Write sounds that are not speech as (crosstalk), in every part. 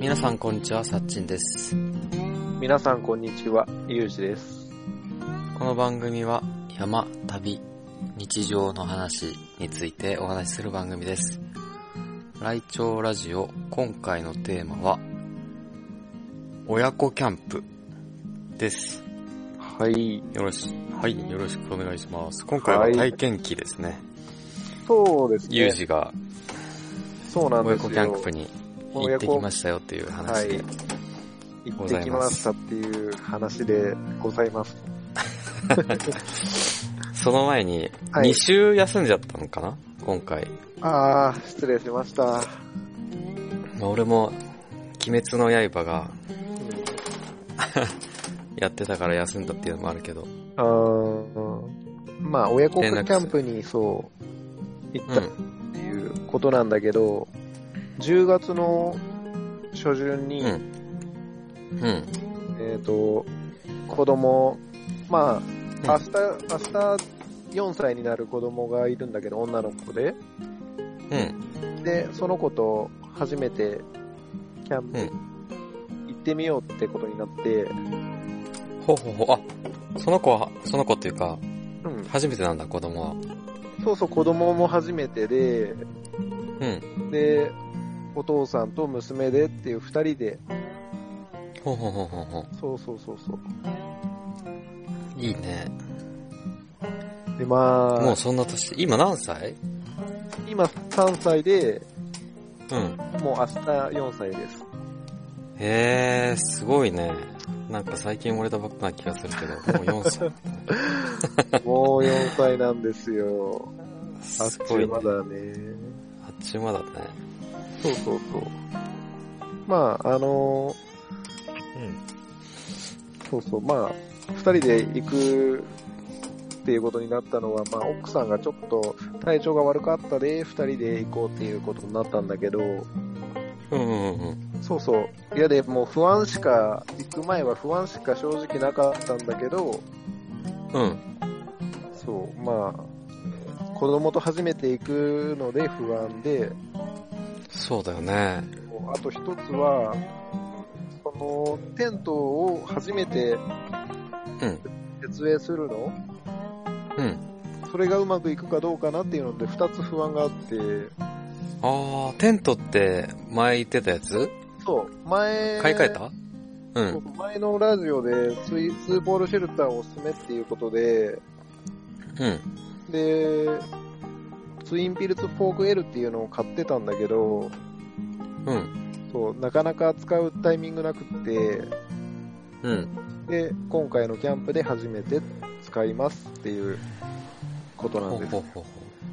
皆さんこんにちは、さっちんです。皆さんこんにちは、ゆうじです。この番組は山、旅、日常の話についてお話しする番組です。ライチョウラジオ、今回のテーマは、親子キャンプです。はい。よろし、はい、よろしくお願いします。今回は体験記ですね。そうですね。ユージがそうなんですよ。親子キャンプに行ってきましたよっていう話で。行ってきましたっていう話でございます。(laughs) その前に、はい2週休んじゃったのかな？今回。あー、失礼しました。まあ、俺も、鬼滅の刃が (laughs) やってたから休んだっていうのもあるけど。あーまあ、親子キャンプにそう、行ったっうん。ていうことなんだけど、10月の初旬に、うん。うん。えっ、と、子供、まあ、明日、明日4歳になる子供がいるんだけど、女の子で。うん。で、その子と初めてキャンプうん行ってみようってことになって、ほうほうほう。あ、その子は、その子っていうか、うん、初めてなんだ、子供は。そうそう子供も初めてで、うん。で、お父さんと娘でっていう二人で、ほうほうほうほうほそうそうそうそう。う。いいね。で、まあ、もうそんな年、今何歳？今3歳で、うん。もう明日4歳です。へー、すごいね。なんか最近生まれたばっかな気がするけど、(laughs) もう4歳。もう4歳なんですよ。あっ。ちまだね。あっちまだね。そうそうそう。まあ、あのうん。そうそう、まあ、二人で行くっていうことになったのは、まあ、奥さんがちょっと体調が悪かったで、二人で行こうっていうことになったんだけど、うんうんうんうん。そうそう、嫌でもう不安しか、行く前は不安しか正直なかったんだけど、うん。そう、まあ、子供と初めて行くので不安で、そうだよね。あと一つは、その、テントを初めてうん。設営するの？うん。それがうまくいくかどうかなっていうので、二つ不安があって、あー、テントって前言ってたやつ？そう、前、買い替えた？う。ん前のラジオでツイ、ツーポールシェルターをおすすめっていうことで、うん。で、ツインピルツフォーク L っていうのを買ってたんだけど、うん。そう、なかなか使うタイミングなくって、うん。で、今回のキャンプで初めて使いますっていうことなんです。ほうほう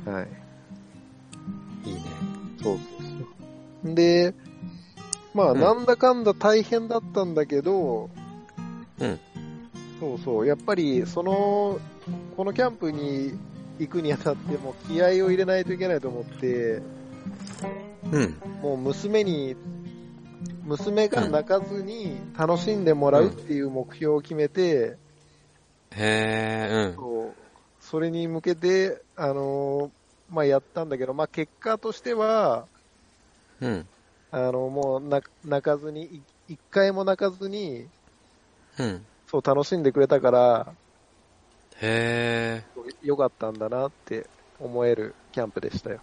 ほはい。う。いいね。そうそうそう。で、まあ、うんなんだかんだ大変だったんだけど、うん。そうそう、やっぱり、その、このキャンプに行くにあたっても気合を入れないといけないと思って、うん。もう娘に、娘が泣かずに楽しんでもらうっていう目標を決めて、へー、うん。そうそれに向けて、あのーまあ、やったんだけど、まあ、結果としては、うん。あの、もう泣泣かずに、い一回も泣かずに、うん。そう楽しんでくれたから、へー。よかったんだなって思えるキャンプでしたよ。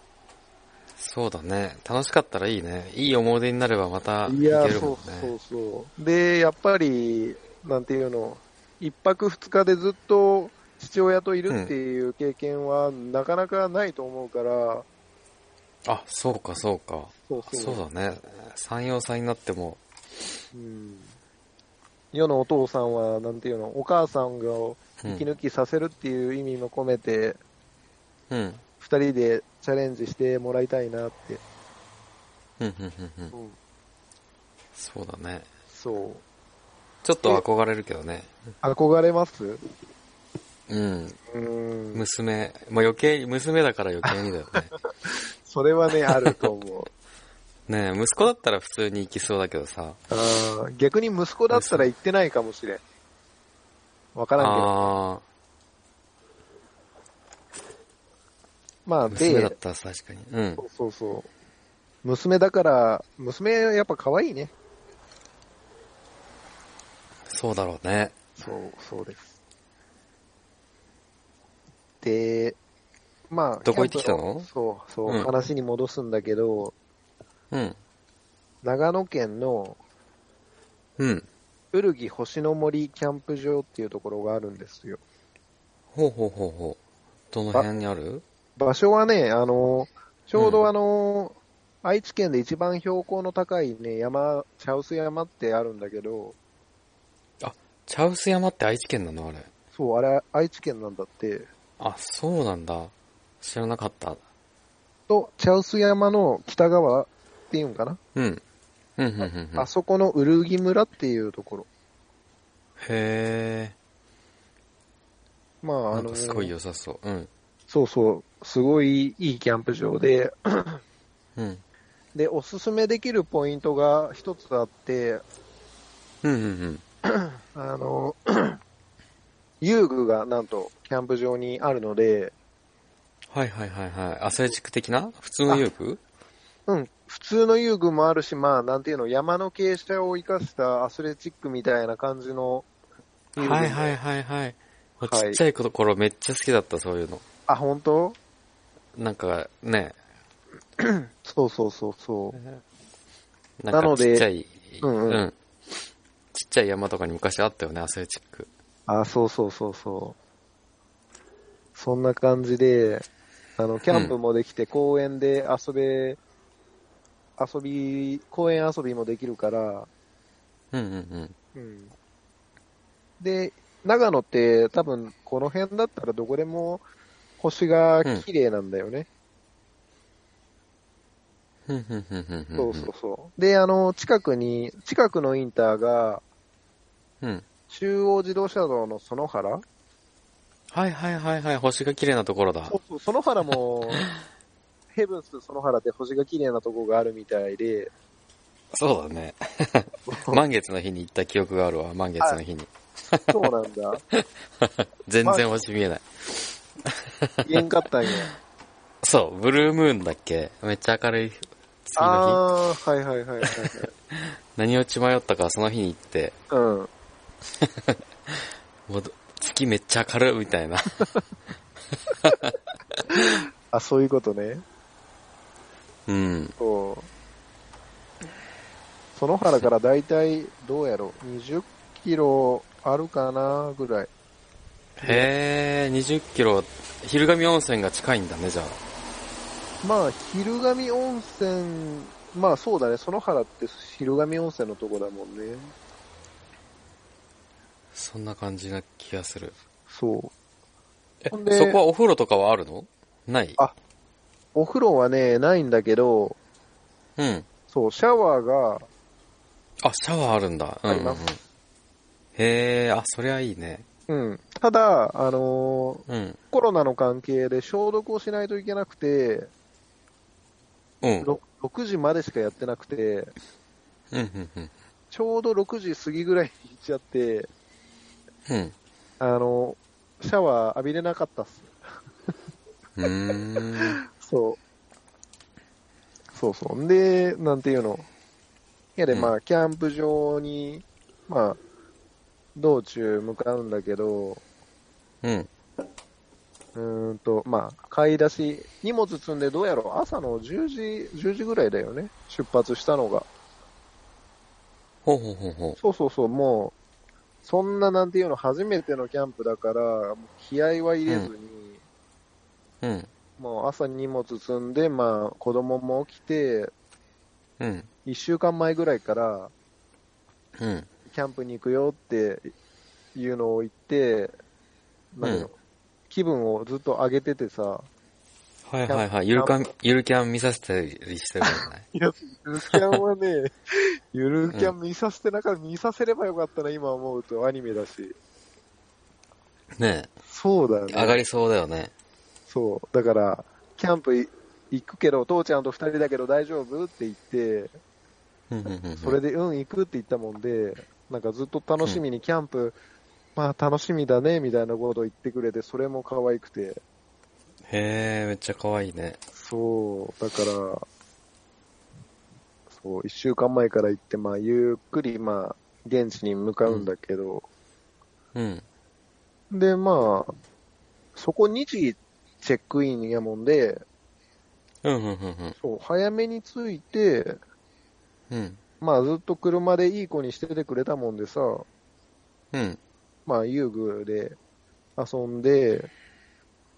そうだね。楽しかったらいいね。いい思い出になればまた行いやけ、るもんそうね。そうそう。で、やっぱり、なんていうの、一泊二日でずっと父親といるっていう経験はなかなかないと思うから、あ、そうかそうか。そうそう。そうだね。3、4歳になっても。うん世のお父さんは、なんていうの、お母さんがうん息抜きさせるっていう意味も込めて、うん。二人でチャレンジしてもらいたいなって。うん、うん、うん、うん。うんそうだね。そう。ちょっと憧れるけどね。憧れます？うん。うん。娘、まあ、余計、娘だから余計にだよね。(laughs) それはね、あると思う。(laughs) ねえ息子だったら普通に行きそうだけどさ。あー逆に息子だったら行ってないかもしれん。わからんけど。あまあ、ー、娘だっで、たら確かに。うんそ。うそうそう。娘だから、娘やっぱ可愛いね。そうだろうね。そう、そうです。で、まあ、どこ行ってきたの？そう、そう、うん話に戻すんだけど、うん。長野県のうん。ウルギ星の森キャンプ場っていうところがあるんですよ。ほうほうほうほう。どの辺にある？場所はね、あの、ちょうどあの、愛知県で一番標高の高いね、山、茶臼山ってあるんだけど、茶臼山って愛知県なの？あれ。そう、あれ、愛知県なんだって。あ、そうなんだ。知らなかった。と、茶臼山の北側っていうんかな、うん。うん、うん、うんうん。あそこのウルギ村っていうところ。へー。まあ、あのすごい良さそう。うん。そうそう、すごいいいキャンプ場で、うん。で、おすすめできるポイントが一つあって、うん、うん、うん。あの、遊具がなんとキャンプ場にあるので、はいはいはいはい。アスレチック的な？普通の遊具？うん、普通の遊具もあるし、まあ、なんていうの、山の傾斜を生かしたアスレチックみたいな感じの遊具もはいはいはいはい。ちっちゃい頃めっちゃ好きだった、そういうの。あ、本当？なんかね、(clears throat) そうそうそうそう。なんかなのでちっちゃい、うんうんちっちゃい山とかに昔あったよね、アスレチック。あ、そうそうそうそう。そんな感じで、あの、キャンプもできて、公園で遊べ、遊び、公園遊びもできるから、うんうんうん。うん。で、長野って多分この辺だったらどこでも星が綺麗なんだよね。ふんふんふんふんふんそうそうそう。で、あの、近くに、近くのインターが、うん。中央自動車道の園原はいはいはいはい、星が綺麗なところだそ。うそう、園原も、(laughs) ヘブンス園原で星が綺麗なとこがあるみたいで、そうだね。(laughs) 満月の日に行った記憶があるわ、満月の日に。そうなんだ。(laughs) 全然星見えない。言えんかったんや。そう、ブルームーンだっけ？めっちゃ明るい月の日。あー、はいはいはいはいはい。何を血迷ったかその日に行って、うん。もう月めっちゃ明るいみたいな。(laughs) あ、そういうことね。うん。そう。園原からだいたい、どうやろう、20キロあるかなぐらい。へー、20キロ、昼神温泉が近いんだね、じゃあ。まあ、昼神温泉、まあそうだね、園原って昼神温泉のとこだもんね。そんな感じな気がする。そう。え、そこはお風呂とかはあるの？ない？あお風呂はね、ないんだけど、うん。そう、シャワーが、あ、シャワーあるんだ。うんうんうんあります。へー、あ、そりゃいいね。うん。ただ、あのーうん。コロナの関係で消毒をしないといけなくて、うん。ろ 6, 時までしかやってなくて、うん、うん、うん。ちょうど6時過ぎぐらいに行っちゃって、うん。あの、シャワー浴びれなかったっす。うーん。そう。そうそう。んで、なんていうの。いやで、うんまあ、キャンプ場に、まあ、道中向かうんだけど、うん。うーんと、まあ、買い出し、荷物積んでどうやろう朝の10時、10時ぐらいだよね。出発したのが。ほうほうほうほそうそうそう、もう、そんななんていうの、初めてのキャンプだから、気合は入れずに、う。うん。もう朝荷物積んで、まあ、子供も起きて、うん。一週間前ぐらいから、うん。キャンプに行くよっていうのを言って、うん気分をずっと上げててさ、はいはいはい。ゆるかん、ゆるキャン見させたりしてるじゃない？(laughs) いや、ゆるキャンはね、(laughs) ゆるキャン見させてなかった、見させればよかったな、今思うとアニメだし。ねそうだよえ。上がね。りそうだよね。そう。だから、キャンプい行くけど、父ちゃんと二人だけど大丈夫って言って、うんうんうんうんそれで、うん、行くって言ったもんで、なんかずっと楽しみにキャンプまあ楽しみだね、みたいなことを言ってくれて、それも可愛くて。へえ、めっちゃ可愛いね。そう、だから、そう、一週間前から行って、まあ、ゆっくり、まあ、現地に向かうんだけど、うん。で、まあ、そこ2時チェックインやもんで、うん、うん、うん、そう、早めに着いて、うん。うん。まあ、ずっと車でいい子にしててくれたもんでさ、うん。まあ、遊具で遊んで、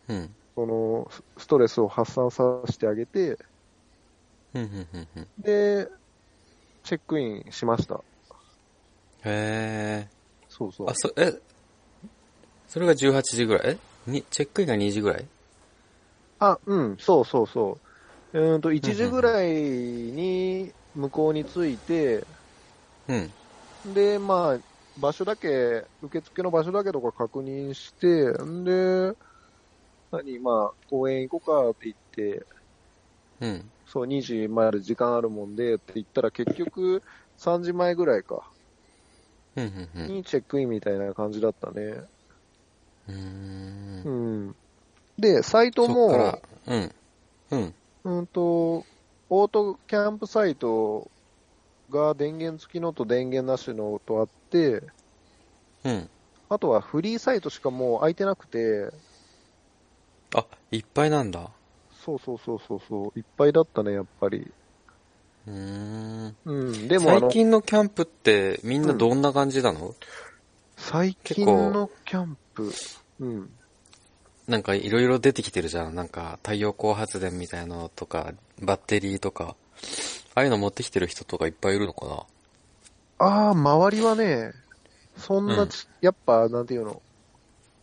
うん。その、スストレスを発散させてあげて、で、チェックインしました。へえ。そうそうあ、。そ、え、それが18時ぐらい？えに、チェックインが2時ぐらい？あ、うん、そうそうそう。うーんと、1時ぐらいに向こうに着いて、うん。で、まあ、場所だけ、受付の場所だけとか確認して、んで、何、まあ、公園行こうかって言って、うん。そう、2時まで時間あるもんでって言ったら結局3時前ぐらいか、うん、うん、うん。にチェックインみたいな感じだったね。うう。ん。で、サイトそっからも、、うん。うん。うんと、オートキャンプサイトが電源付きのと電源なしのとあって、うん。あとはフリーサイトしかもう空いてなくて、あ、いっぱいなんだ。そうそうそうそうそう、いっぱいだったね、やっぱり。うーん。うん、でも最近のキャンプってみんなどんな感じなの、最近のキャンプ、うん。なんかいろいろ出てきてるじゃん。なんか太陽光発電みたいなのとか、バッテリーとか。ああいうの持ってきてる人とかいっぱいいるのかな？ああ、周りはね、そんなち、やっぱ、なんていうの、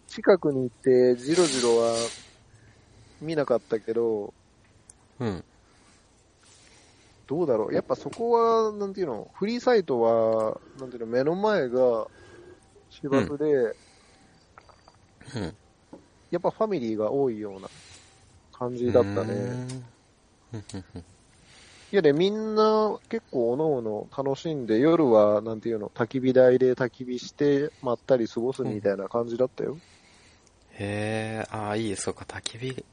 近くに行って、じろじろは見なかったけど、うん。どうだろう。やっぱそこは、なんていうの、フリーサイトは、なんていうの、目の前が芝生で、うん。やっぱファミリーが多いような感じだったね。いやで、みんな結構おのおの楽しんで、夜は、なんていうの、焚き火台で焚き火して、まったり過ごすみたいな感じだったよ。へえ、ああ、いい、そうか、焚き火。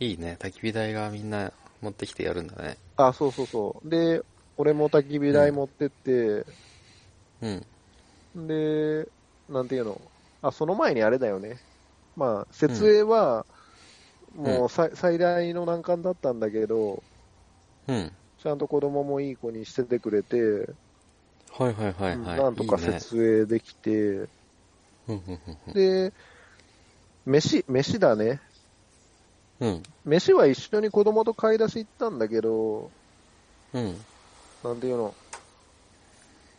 いいね、焚き火台がみんな持ってきてやるんだね。あ、そうそうそう。で、俺も焚き火台持ってって、うん。で、なんていうの、あ、その前にあれだよね。まあ、設営は、もうさ、最大の難関だったんだけど、うん。ちゃんと子供もいい子にしててくれて、はいはいはいはい。なんとかいいね設営できて、うんうんうんで、飯、飯だね。うん。飯は一緒に子供と買い出し行ったんだけど、うん。なんていうの、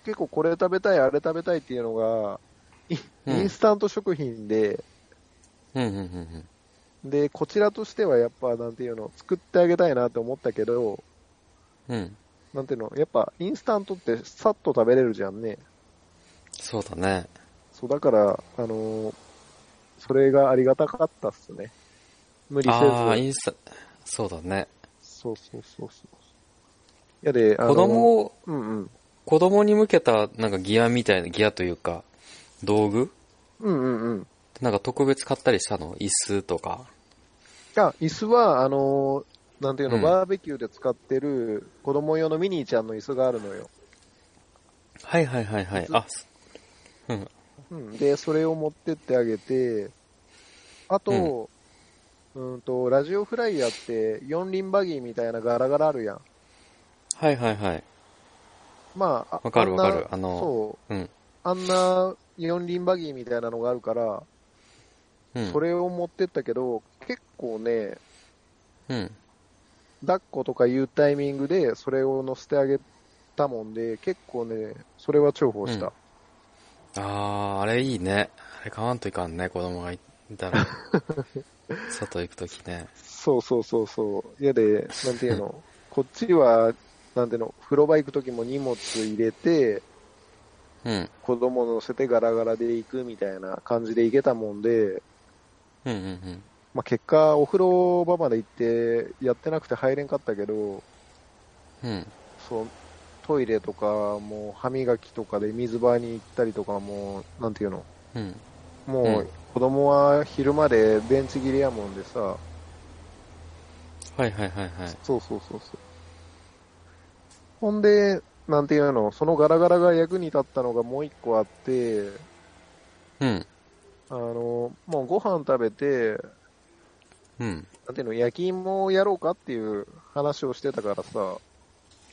結構これ食べたい、あれ食べたいっていうのが、インスタント食品で、うんうんうんで、こちらとしてはやっぱ、なんていうの、作ってあげたいなって思ったけど、うん。うん。なんていうの、やっぱインスタントってさっと食べれるじゃんね。そうだね。そう、だから、あのーそれがありがたかったっすね。無理せず。ああ、インスタ、そうだね。そうそうそうそう。いやで、あの子供を、うんうん。子供に向けたなんかギアみたいな、ギアというか、道具？うんうんうん。なんか特別買ったりしたの？椅子とか。あ、椅子は、あのーなんていうの、うんバーベキューで使ってる子供用のミニーちゃんの椅子があるのよ。はいはいはいはい。あ、すうん。うん。で、それを持ってってあげて、あと、うん、と、ラジオフライヤーって四輪バギーみたいなガラガラあるやん。はいはいはい。まあ、あわかるわかるあのそう、うん。あんな四輪バギーみたいなのがあるから、うん。それを持ってったけど、結構ね、うん。抱っことかいうタイミングでそれを乗せてあげたもんで、結構ね、それは重宝した。あー、あれいいね。あれ買わんといかんね、子供がいたら。(laughs) (laughs) 外行くときね。そうそうそうそう。いやで、なんていうの、(laughs) こっちは、なんていうの、風呂場行くときも荷物入れて、うん。子供乗せてガラガラで行くみたいな感じで行けたもんで、うんうんうん。まあ、結果、お風呂場まで行って、やってなくて入れんかったけど、うん。そう、トイレとか、もう歯磨きとかで水場に行ったりとかも、なんていうの、うん。もううん子供は昼までベンチ切れやもんでさ、はいはいはいはい。そうそうそうそう。ほんで、なんていうの、そのガラガラが役に立ったのがもう一個あって、うん。あの、もうご飯食べて、うん。なんていうの、焼き芋をやろうかっていう話をしてたからさ、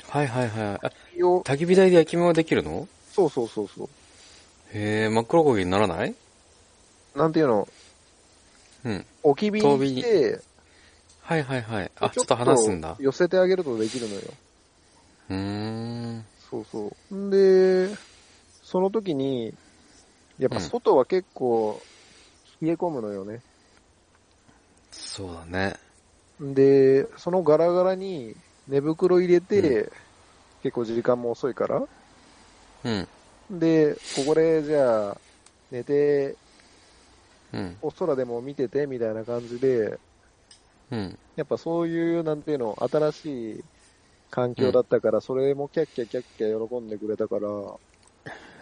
はいはいはい。焚き火台で焼き芋ができるの？そうそうそうそう。へえ、真っ黒焦げにならない？なんていうの、うん。置き火にして、はいはいはい。あ、ちょっと離すんだ。寄せてあげるとできるのよ。うーん。そうそう。んで、その時に、やっぱ外は結構冷え込むのよね。そうだね。で、そのガラガラに寝袋入れて、う結構時間も遅いから。うん。で、ここでじゃあ、寝て、うん。お空でも見てて、みたいな感じで、うん。やっぱそういう、なんていうの、新しい環境だったから、それもキャッキャキャッキャ喜んでくれたから、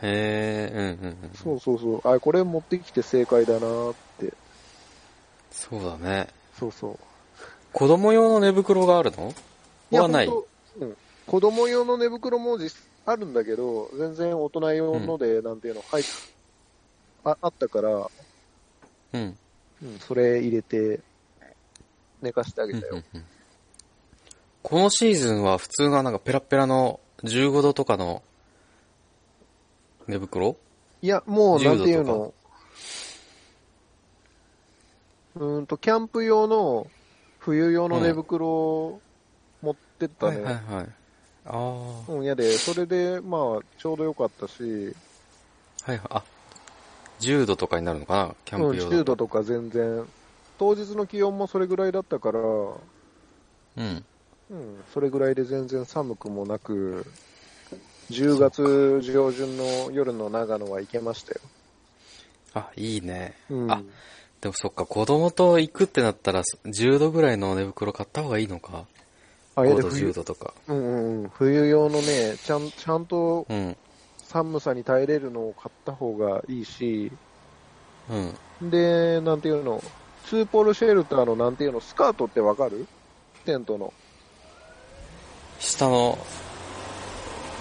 へえ、うんうんうん。そうそうそう、あ、これ持ってきて正解だなって、そうだね。そうそう。子供用の寝袋があるの？はない？うん。子供用の寝袋も実あるんだけど、全然大人用ので、なんていうの、入っあ、あったから、うん。うん、それ入れて、寝かしてあげたよ。このシーズンは普通のなんかペラペラの15度とかの寝袋？いや、もう、10なんていう度の、うーんと、キャンプ用の、冬用の寝袋を持ってったはいね。はいはい。あうん、やで、それで、まあ、ちょうどよかったし、あ。はいはい。あ、10度とかになるのかな？キャンうん、プ用10度とか全然、当日の気温もそれぐらいだったから、うん。うん、それぐらいで全然寒くもなく、10月上旬の夜の長野は行けましたよ。あ、いいね。うん、あでもそっか、子供と行くってなったら10度ぐらいの寝袋買った方がいいのか？5度、あいやで冬10度とか。うんうんうん、冬用のね、ちゃん、ちゃんとうん。寒さに耐えれるのを買った方がいいし、うん。で、なんていうの、ツーポールシェルターのなんていうの、スカートってわかる？テントの。下の、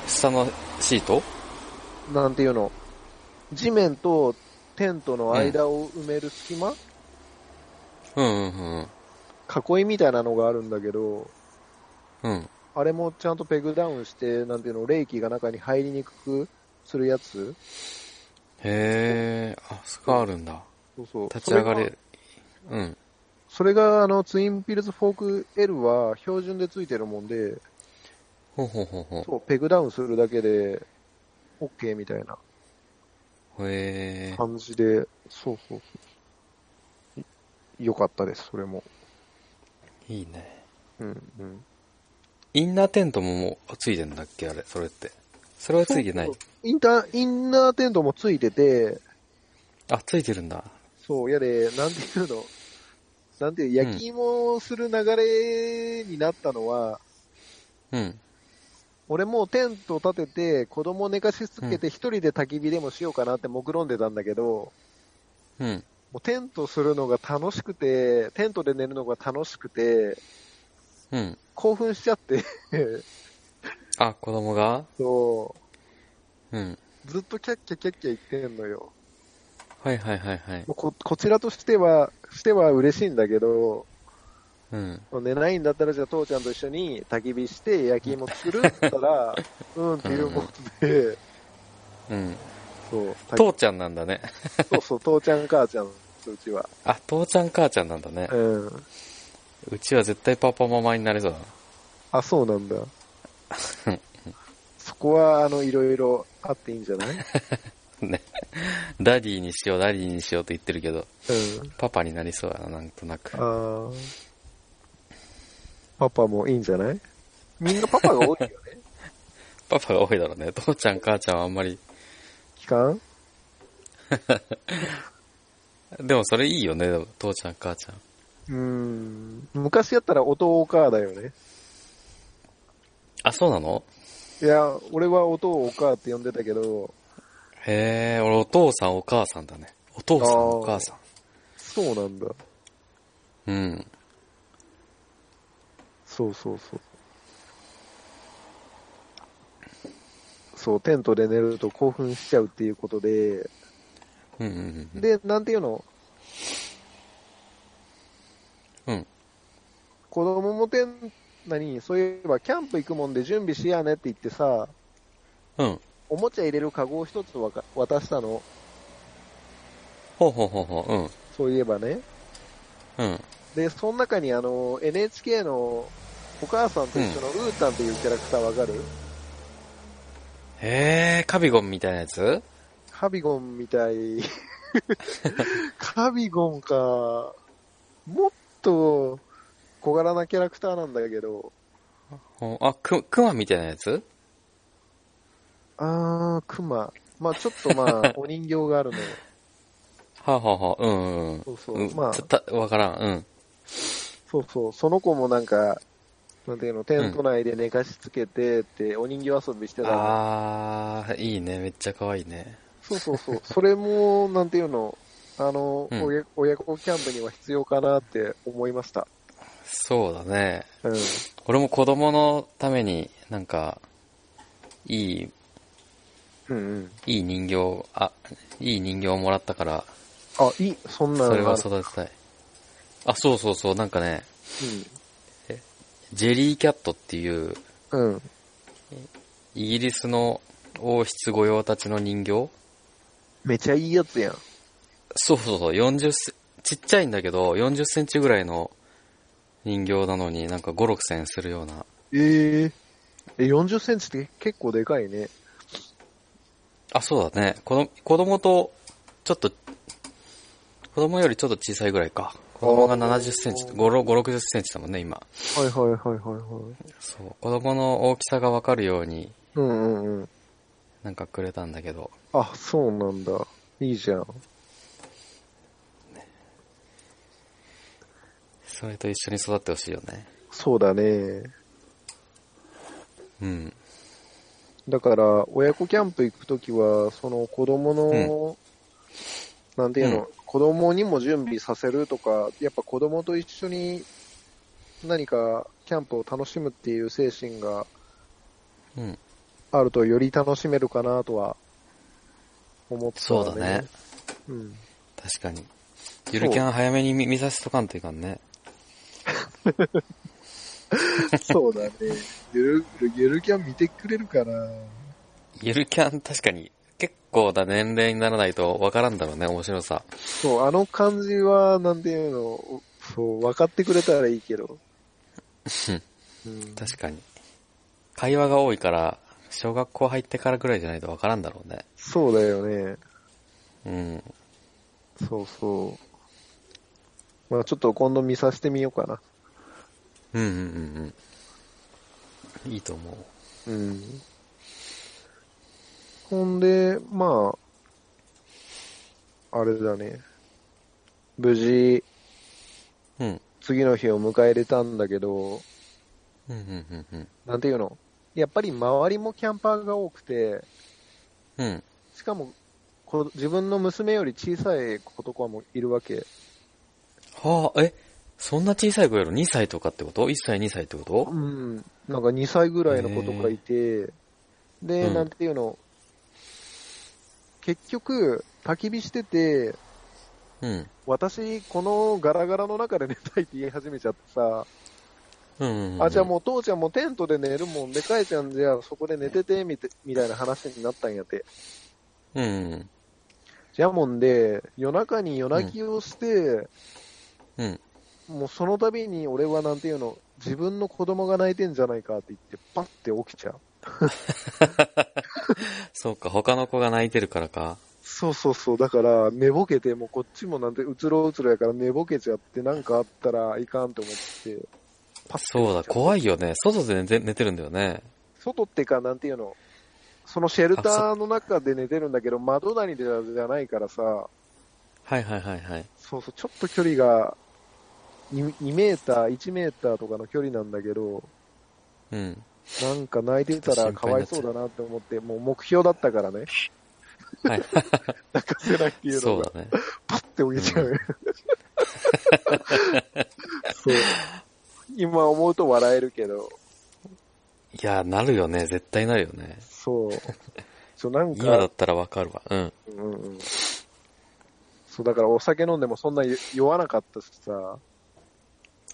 下のシート？なんていうの、地面とテントの間を埋める隙間、うんうんうん。囲いみたいなのがあるんだけど、うん。あれもちゃんとペグダウンして、なんていうの、冷気が中に入りにくくするやつ？へえ、あ、スカあるんだ。そうそう。立ち上がれる。うん。それが、あの、ツインピルズフォーク L は標準でついてるもんで、ほうほうほうほそう、ペグダウンするだけで、OK みたいなう。へえ。感じで、そうそうそう。いよかったです、それも。いいね。うん、うん。インナーテントももうついてんだっけあれ、それって。それはついてない。インター、インナーテントもついてて、あ、ついてるんだ。そう、やで、なんていうの、なんていう、焼き芋をする流れになったのは、うん。俺もうテント立てて、子供寝かしつけて一人で焚き火でもしようかなって目論んでたんだけど、うん。もうテントするのが楽しくて、テントで寝るのが楽しくて、うん。興奮しちゃって、あ、子供が？そうん。う、ずっとキャッキャキャッキャ言ってんのよ。はいはいはいはい。ここちらとしては、しては嬉しいんだけど、うん。寝ないんだったらじゃあ父ちゃんと一緒に焚き火して焼き芋作るって言ったら、(laughs) うんっていうことで、うん。そう、父ちゃんなんだね。そうそう、父ちゃん母ちゃん、うちは。あ、父ちゃん母ちゃんなんだね。うん。うちは絶対パパママになれそうだな。あ、そうなんだ。(laughs) そこは、あの、いろいろあっていいんじゃない？(laughs) ね。ダディにしよう、ダディにしようと言ってるけど、うん。パパになりそうだな、なんとなく。あーパパもいいんじゃない？みんなパパが多いよね。(laughs) パパが多いだろうね。父ちゃん、母ちゃんはあんまり。聞かんでもそれいいよね、父ちゃん、母ちゃん。うーん。昔やったら音お母だよね。あ、そうなの？いや、俺は音をお母って呼んでたけど、へえ、俺お父さんお母さんだね。お父さんお母さん。そうなんだ。うん。そうそうそう。そう、テントで寝ると興奮しちゃうっていうことで、うんうんうん。で、なんていうの？うん。子供もてん、何そういえば、キャンプ行くもんで準備しやねって言ってさ、うん。おもちゃ入れるカゴを一つ渡したの？ほうほうほうほう。うん。そういえばね。うん。で、その中にあの、NHK のお母さんと一緒のウータンっていうキャラクターわかる、へえ、カビゴンみたいなやつ？カビゴンみたい。(laughs) カビゴンか。もっと小柄なキャラクターなんだけど、ほあ、く、クマみたいなやつ？あー、クマ。まあちょっとまあ、(laughs) お人形があるのよ。はあ、はあはあ、うんうん。そうそう。うん、まあちょっと、わからん。うん。そうそう。その子もなんか、なんていうの、テント内で寝かしつけてって、お人形遊びしてたの。あー、いいね。めっちゃ可愛いね。そうそうそう。それも、なんていうの、あの、うん親親子キャンプには必要かなって思いました。そうだね。うん。俺も子供のためになんか、いい、うんうん。いい人形、あ、いい人形をもらったから、あ、いい、そんなのそれは育てたい。あ、そうそうそう、なんかね、うん。ジェリーキャットっていう、うん。イギリスの王室御用達の人形？めちゃいいやつやん。そうそうそう、40セちっちゃいんだけど、40センチぐらいの人形なのになんか5、6千円するような。えええ、40センチって結構でかいね。あ、そうだね。子供子供と、ちょっと、子供よりちょっと小さいぐらいか。子供が70センチ、5、5 60センチだもんね、今。はいはいはいはいはい。そう。子供の大きさがわかるように、うんうんうん。なんかくれたんだけど。あ、そうなんだ。いいじゃん。それと一緒に育ってほしいよね。そうだね。うん。だから、親子キャンプ行くときは、その子供の、なんていうの、うん子供にも準備させるとか、やっぱ子供と一緒に何かキャンプを楽しむっていう精神がうん。あるとより楽しめるかなとは思った、そうだね。うん。確かに。ゆるキャン早めに見見させとかんといかんね。(laughs) そうだね。ゆる、ゆるキャン見てくれるかなゆるキャン確かに結構な年齢にならないとわからんだろうね、面白さ。そう、あの感じは、なんていうの、そう、分かってくれたらいいけど。(laughs) うん、確かに。会話が多いから、小学校入ってからぐらいじゃないとわからんだろうね。そうだよね。うん。そうそう。まあちょっと今度見させてみようかな。うんうんうんうん。いいと思う。うん。ほんで、まあ、あれだね。無事、うん。次の日を迎えれたんだけど、うんうんうんうん。なんていうの？やっぱり周りもキャンパーが多くて、うん。しかも、こ自分の娘より小さい子とかもいるわけ。はあ、え、そんな小さい子やろ ?2 歳とかってこと ?1 歳2歳ってこと？うん。なんか2歳ぐらいの子とかいて、で、うんなんていうの、結局、焚き火してて、うん。私、このガラガラの中で (laughs) 寝たいって言い始めちゃってさ、うんうんうん。あ、じゃあもう父ちゃんもテントで寝るもんで、母ちゃんじゃあそこで寝てて、みたみたいな話になったんやって。うんうん。じゃあもんで、夜中に夜泣きをして、うん。もうその度に俺はなんていうの、自分の子供が泣いてんじゃないかって言って、パッて起きちゃう。(laughs) そうか、他の子が泣いてるからか。そうそうそう。だから、寝ぼけて、もうこっちもなんて、うつろうつろやから寝ぼけちゃって、なんかあったらいかんと思って、パッてそうだ、怖いよね。外で寝て寝てるんだよね。外ってか、なんていうの、そのシェルターの中で寝てるんだけど、窓なりでじゃないからさ、はいはいはいはい。そうそう、ちょっと距離が2、2メーター、1メーターとかの距離なんだけど、うん。なんか泣いてたらかわいそうだなって思って、もう目標だったからね。はい。(laughs) 泣かせないっていうのが、そうだね。パッて置いちゃう。(laughs) そう。今思うと笑えるけど、いや、なるよね。絶対なるよね。そう。そう、なん今だか、ったらわかるわ。うん。うんうん。そう、だからお酒飲んでもそんな酔わなかったしさ、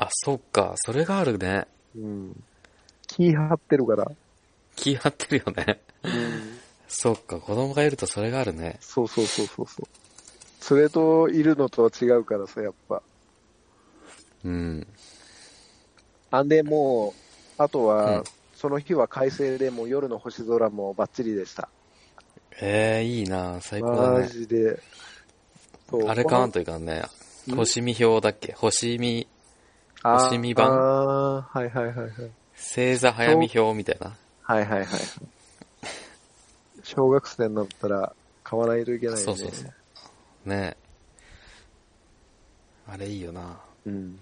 あ、そっか。それがあるね。うん。気張ってるから。気張ってるよね。うん。そっか。子供がいるとそれがあるね。そうそうそうそうそう。それといるのとは違うからさ、やっぱ。うん。あんで、もう、あとは、うんその日は快晴で、もう夜の星空もバッチリでした。ええいいな最高だマね。ジで。あれ買わんといかんね。うん星見表だっけ？星見、星見版？あーはいはいはいはい。星座早見表みたいな。はいはいはい。小学生になったら買わないといけないね。そうそうそうねあれいいよなうん。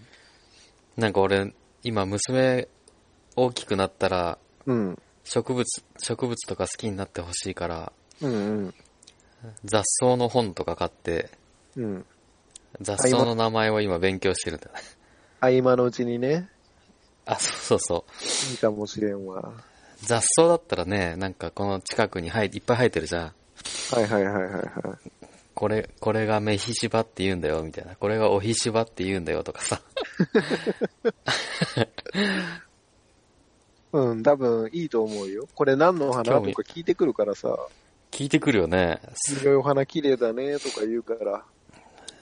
なんか俺、今娘大きくなったら、うん。植物、植物とか好きになってほしいから、うんうん。雑草の本とか買って、うん。雑草の名前を今勉強してるんだよね。合間のうちにね、あ、そうそうそう。いいかもしれんわ。雑草だったらね、なんかこの近くに生えいっぱい生えてるじゃん。はいはいはいはいはい。これ、これがメヒシバって言うんだよ、みたいな。これがオヒシバって言うんだよ、とかさ。(laughs) うん、多分いいと思うよ。これ何の花？とか聞いてくるからさ、聞いてくるよね。黄色いお花綺麗だねとか言うから。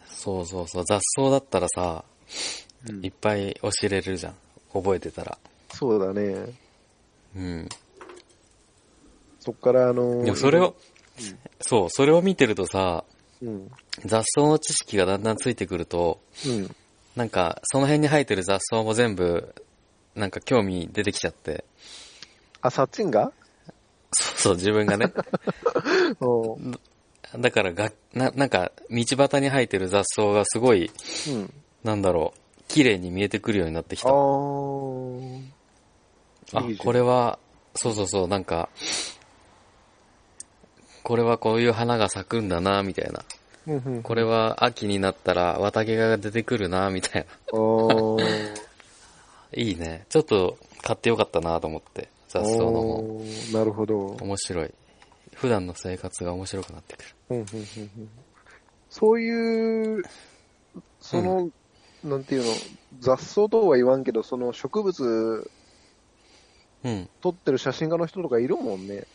そうそうそう。雑草だったらさ、うんいっぱい教えれるじゃん。覚えてたら。そうだね。うん。そっからあのでもそれを、そう、それを見てるとさ、うん。雑草の知識がだんだんついてくると、うん。なんか、その辺に生えてる雑草も全部、なんか興味出てきちゃって。あ、サッチンが？そうそう、自分がね。(laughs) うん。だからが、な、なんか、道端に生えてる雑草がすごい、うん。なんだろう、綺麗に見えてくるようになってきた。ああ、これは、そうそうそう、なんか、これはこういう花が咲くんだな、みたいな。うんうん。これは秋になったら綿毛が出てくるな、みたいな。(laughs) いいね。ちょっと買ってよかったなと思って、雑草の本。おーなるほど。面白い。普段の生活が面白くなってくる。うんうんうんうんそういう、その、なんていうの、雑草とは言わんけど、その植物うん。撮ってる写真家の人とかいるもんね。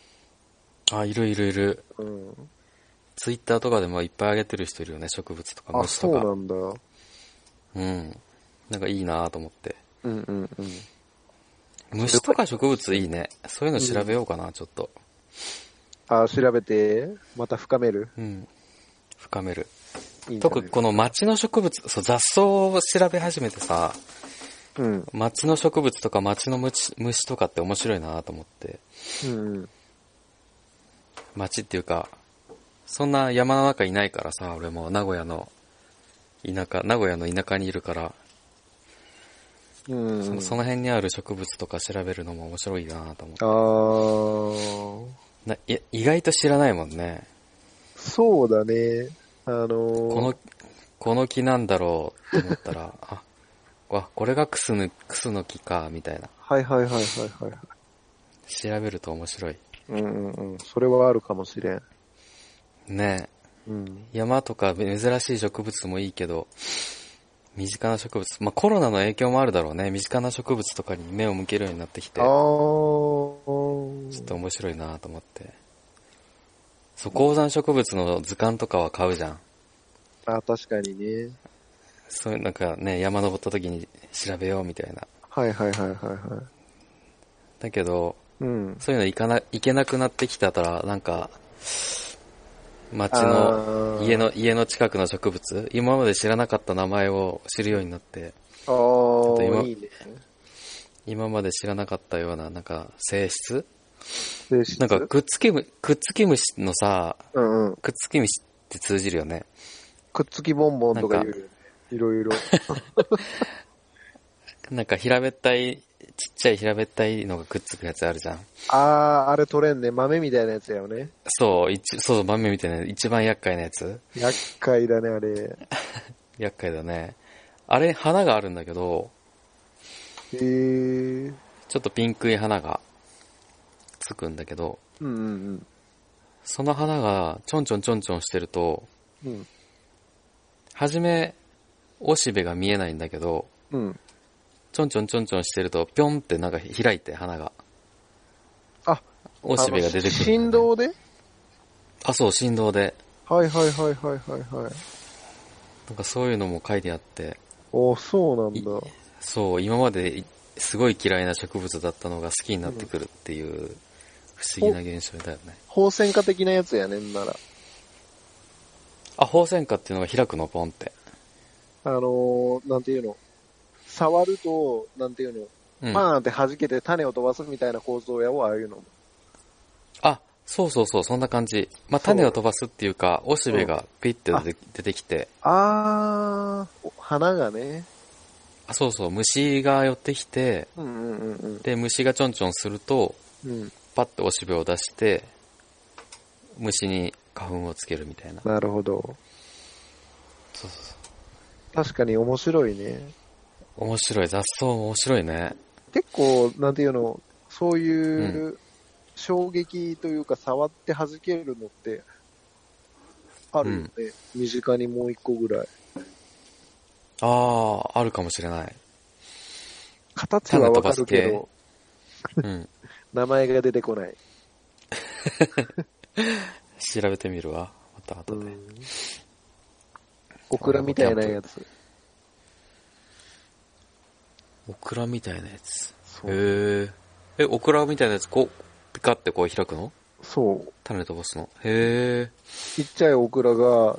あ、いるいるいる。うん。ツイッターとかでもいっぱい上げてる人いるよね、植物とかあ、虫とか。そうなんだ。うん。なんかいいなと思って。うんうんうん。虫とか植物いいね。そういうの調べようかな、ちょっと。あ、調べて、また深める。うん。深める。特にこの町の植物、そう、雑草を調べ始めてさ、うん。町の植物とか町の虫虫とかって面白いなと思って。うんうん。町っていうか、そんな山の中いないからさ、俺も名古屋の田舎、名古屋の田舎にいるから、うん。そのその辺にある植物とか調べるのも面白いなと思ってあー。ないや意外と知らないもんね。そうだね。あのー、この、この木なんだろうと思ったら、(laughs) あ、わ、これがクスの、クスの木か、みたいな。はいはいはいはいはい。調べると面白い。うんうんうん。それはあるかもしれん。ねうん。山とか珍しい植物もいいけど、身近な植物、まあ、コロナの影響もあるだろうね。身近な植物とかに目を向けるようになってきて、あちー。ょっと面白いなと思って。そう、高山植物の図鑑とかは買うじゃん。あ、確かにね。そういうなんかね、山登った時に調べようみたいな。はいはいはいはいはい。だけど、うん。そういうの行かな、行けなくなってきたら、なんか、町あの、ー家の、家の近くの植物、今まで知らなかった名前を知るようになって、あと今ー、いいね。今まで知らなかったような、なんか、性質なんか、くっつきむ、くっつき虫のさ、うんうん。くっつき虫って通じるよね。くっつきボンボンとか言うね。いろいろ。(laughs) なんか、平べったいちっちゃい平べったいのがくっつくやつあるじゃん。あー、あれ取れんね。豆みたいなやつやよね。そう、一そうそう、豆みたいな、一番厄介なやつ厄介だね、あれ。(laughs) 厄介だね。あれ、花があるんだけど、へー。ちょっとピンクい花がつくんだけど、うんうんその花がちょんちょんちょんちょんしてると、うん。うん。はじめ、おしべが見えないんだけど、うん。ちょんちょんちょんちょんしてると、ぴょんってなんか開いて、花が。あ、おしべが出てくるね、振動で？あ、そう、振動で。はいはいはいはいはいはい。なんかそういうのも書いてあって、おそうなんだ。そう、今まですごい嫌いな植物だったのが好きになってくるっていう不思議な現象だよね。放線化的なやつやねんなら。あ、放線花っていうのが開くの、ポンって。あのー、なんていうの。触ると、なんていうの。うん。パーンって弾けて種を飛ばすみたいな構造やをああいうのも。あ、そうそうそう、そんな感じ。まあ、種を飛ばすっていうか、おしべがピッて出てきて、あー、お花がね。あ、そうそう、虫が寄ってきて、うんうんうんうん。で、虫がちょんちょんすると、うん。パッておしべを出して、虫に花粉をつけるみたいな。なるほど。そうそうそう。確かに面白いね。面白い、雑草面白いね。結構、なんていうの、そういう衝撃というか触って弾けるのって、あるよね。身近にもう一個ぐらい。ああ、あるかもしれない。形はわかるけど、(laughs) うん。名前が出てこない。(laughs) 調べてみるわ。また後で。うん。オクラみたいなやつ。オクラみたいなやつ。へえ。え、オクラみたいなやつ、こう、ピカってこう開くの？そう。種飛ばすの？へえ。ちっちゃいオクラが、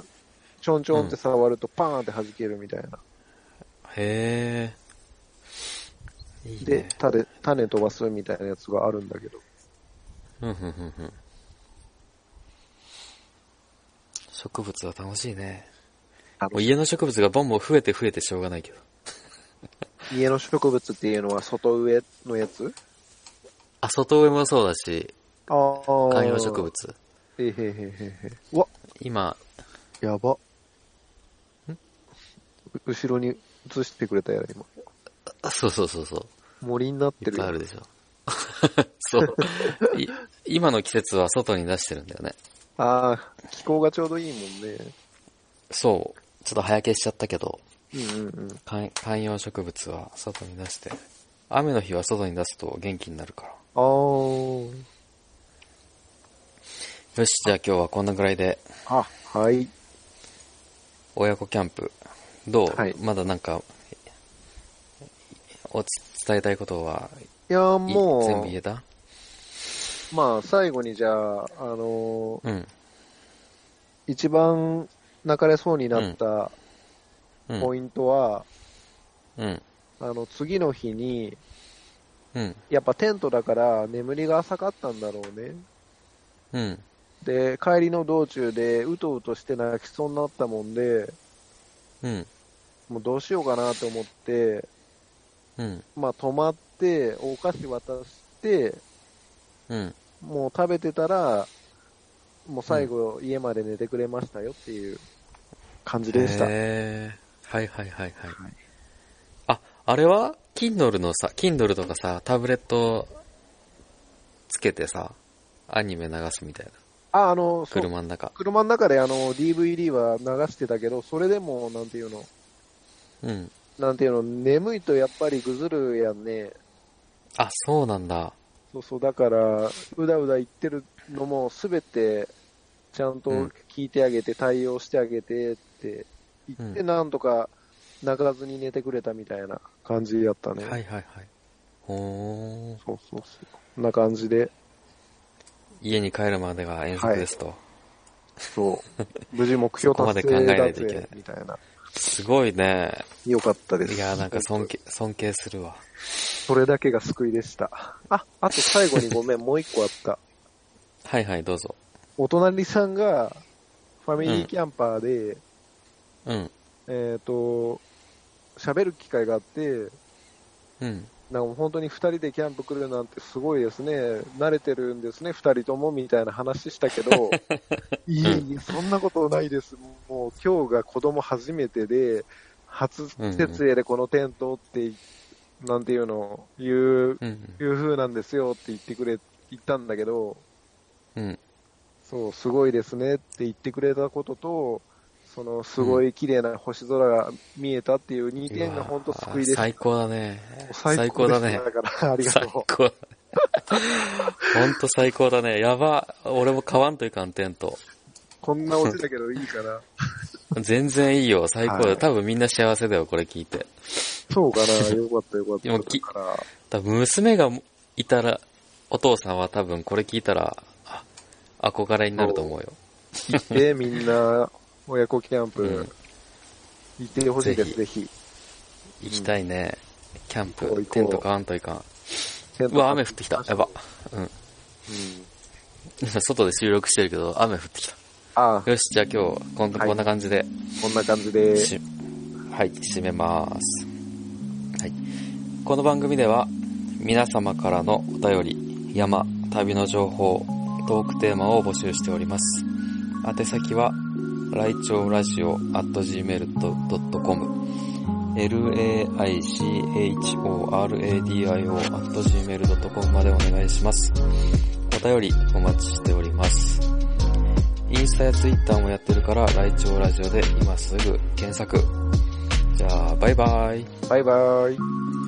ちょんちょんって触るとパーンって弾けるみたいな。へえ。でね。、種、種飛ばすみたいなやつがあるんだけど。ふんふんふんふん。植物は楽しいね。あもう家の植物がボンボン増えて増えてしょうがないけど。(laughs) 家の植物っていうのは外植えのやつ？あ、外植えもそうだし、ああ。観葉植。物。へへへへへ。うわ、今、やば。う後ろに映してくれたやろ、今。あそうそうそうそう。森になってるよいっぱいあるでしょ。(laughs) そう。い今の季節は外に出してるんだよね。ああ、気候がちょうどいいもんね。そう。ちょっと早消しちゃったけど、うんうんうん。観観葉植物は外に出して、雨の日は外に出すと元気になるから。あー。よし、じゃあ今日はこんなぐらいで、あ、はい。親子キャンプ、どう、はいまだなんか、おつ伝えたいことはいやもう、全部言えた？まあ最後にじゃあ、あのーうん。一番泣かれそうになったうん。ポイントは、うん。あの、次の日に、うん。やっぱテントだから眠りが浅かったんだろうね。うん。で、帰りの道中でうとうとして泣きそうになったもんで、うん。もうどうしようかなと思って、うん。まあ泊まって、お菓子渡して、うん。もう食べてたら、もう最後家まで寝てくれましたよっていう感じでした。へーはいはいはいはい。あ、あれは ?Kindle のさ、Kindle とかさ、タブレットつけてさ、アニメ流すみたいな。あ、あの、車の中。車の中であの DVD は流してたけど、それでも、なんていうの、うん。なんていうの、眠いとやっぱりぐずるやんね。あ、そうなんだ。そうそう、だから、うだうだ言ってるのもすべて、ちゃんと聞いてあげて、対応してあげてって言って、うんなんとか泣かずに寝てくれたみたいな感じやったね。はいはいはい。ほー。そうそうそう。こんな感じで、家に帰るまでが遠足ですと。そう。無事目標達成だぜ、みたいな。すごいね。よかったです。いやーなんか尊敬、尊敬するわ。それだけが救いでした。あ、あと最後にごめん、(laughs) もう一個あった。はいはい、どうぞ。お隣さんが、ファミリーキャンパーで、うん。えっ、と、喋る機会があって、うん。なんか本当に二人でキャンプ来るなんてすごいですね。慣れてるんですね、二人ともみたいな話したけど、(laughs) いえいえ、そんなことないです。もう今日が子供初めてで、初設営でこのテントって、なんていうの、いう、うん。いう風なんですよって言ってくれ、言ったんだけど、うん。そう、すごいですねって言ってくれたことと、その、すごい綺麗な星空が見えたっていう2点が本当救いでした。最高だね。最最高だね。だから、ありが最と高。ほんと最高だね。やば。俺も買わんといかん、テント。う。こんなオチだけどいいかな。全然いいよ。最高だよ。はい多分みんな幸せだよ、これ聞いて。そうかな。よかったよかった。でもき多分娘がいたら、お父さんは多分これ聞いたら、あ憧れになると思うよ。行ってみんな、親子キャンプ、うん行ってほしいです、ぜぜひ。行きたいね。キャンプテント買わんといかん。うわ、雨降ってきた。やば。うん。うん。外で収録してるけど、雨降ってきた。ああ、よし、じゃあ今日、こんこんな感じで、こんな感じで、しはい、締めます。はい。この番組では、皆様からのお便り、山、旅の情報、トークテーマを募集しております。宛先は、ライチョウラジオ at gmail.com、laichoradio at gmail.com までお願いします。お便りお待ちしております。インスタやツイッターもやってるから、ライチョウラジオで今すぐ検索。じゃあ、バイバイ。バイバイ。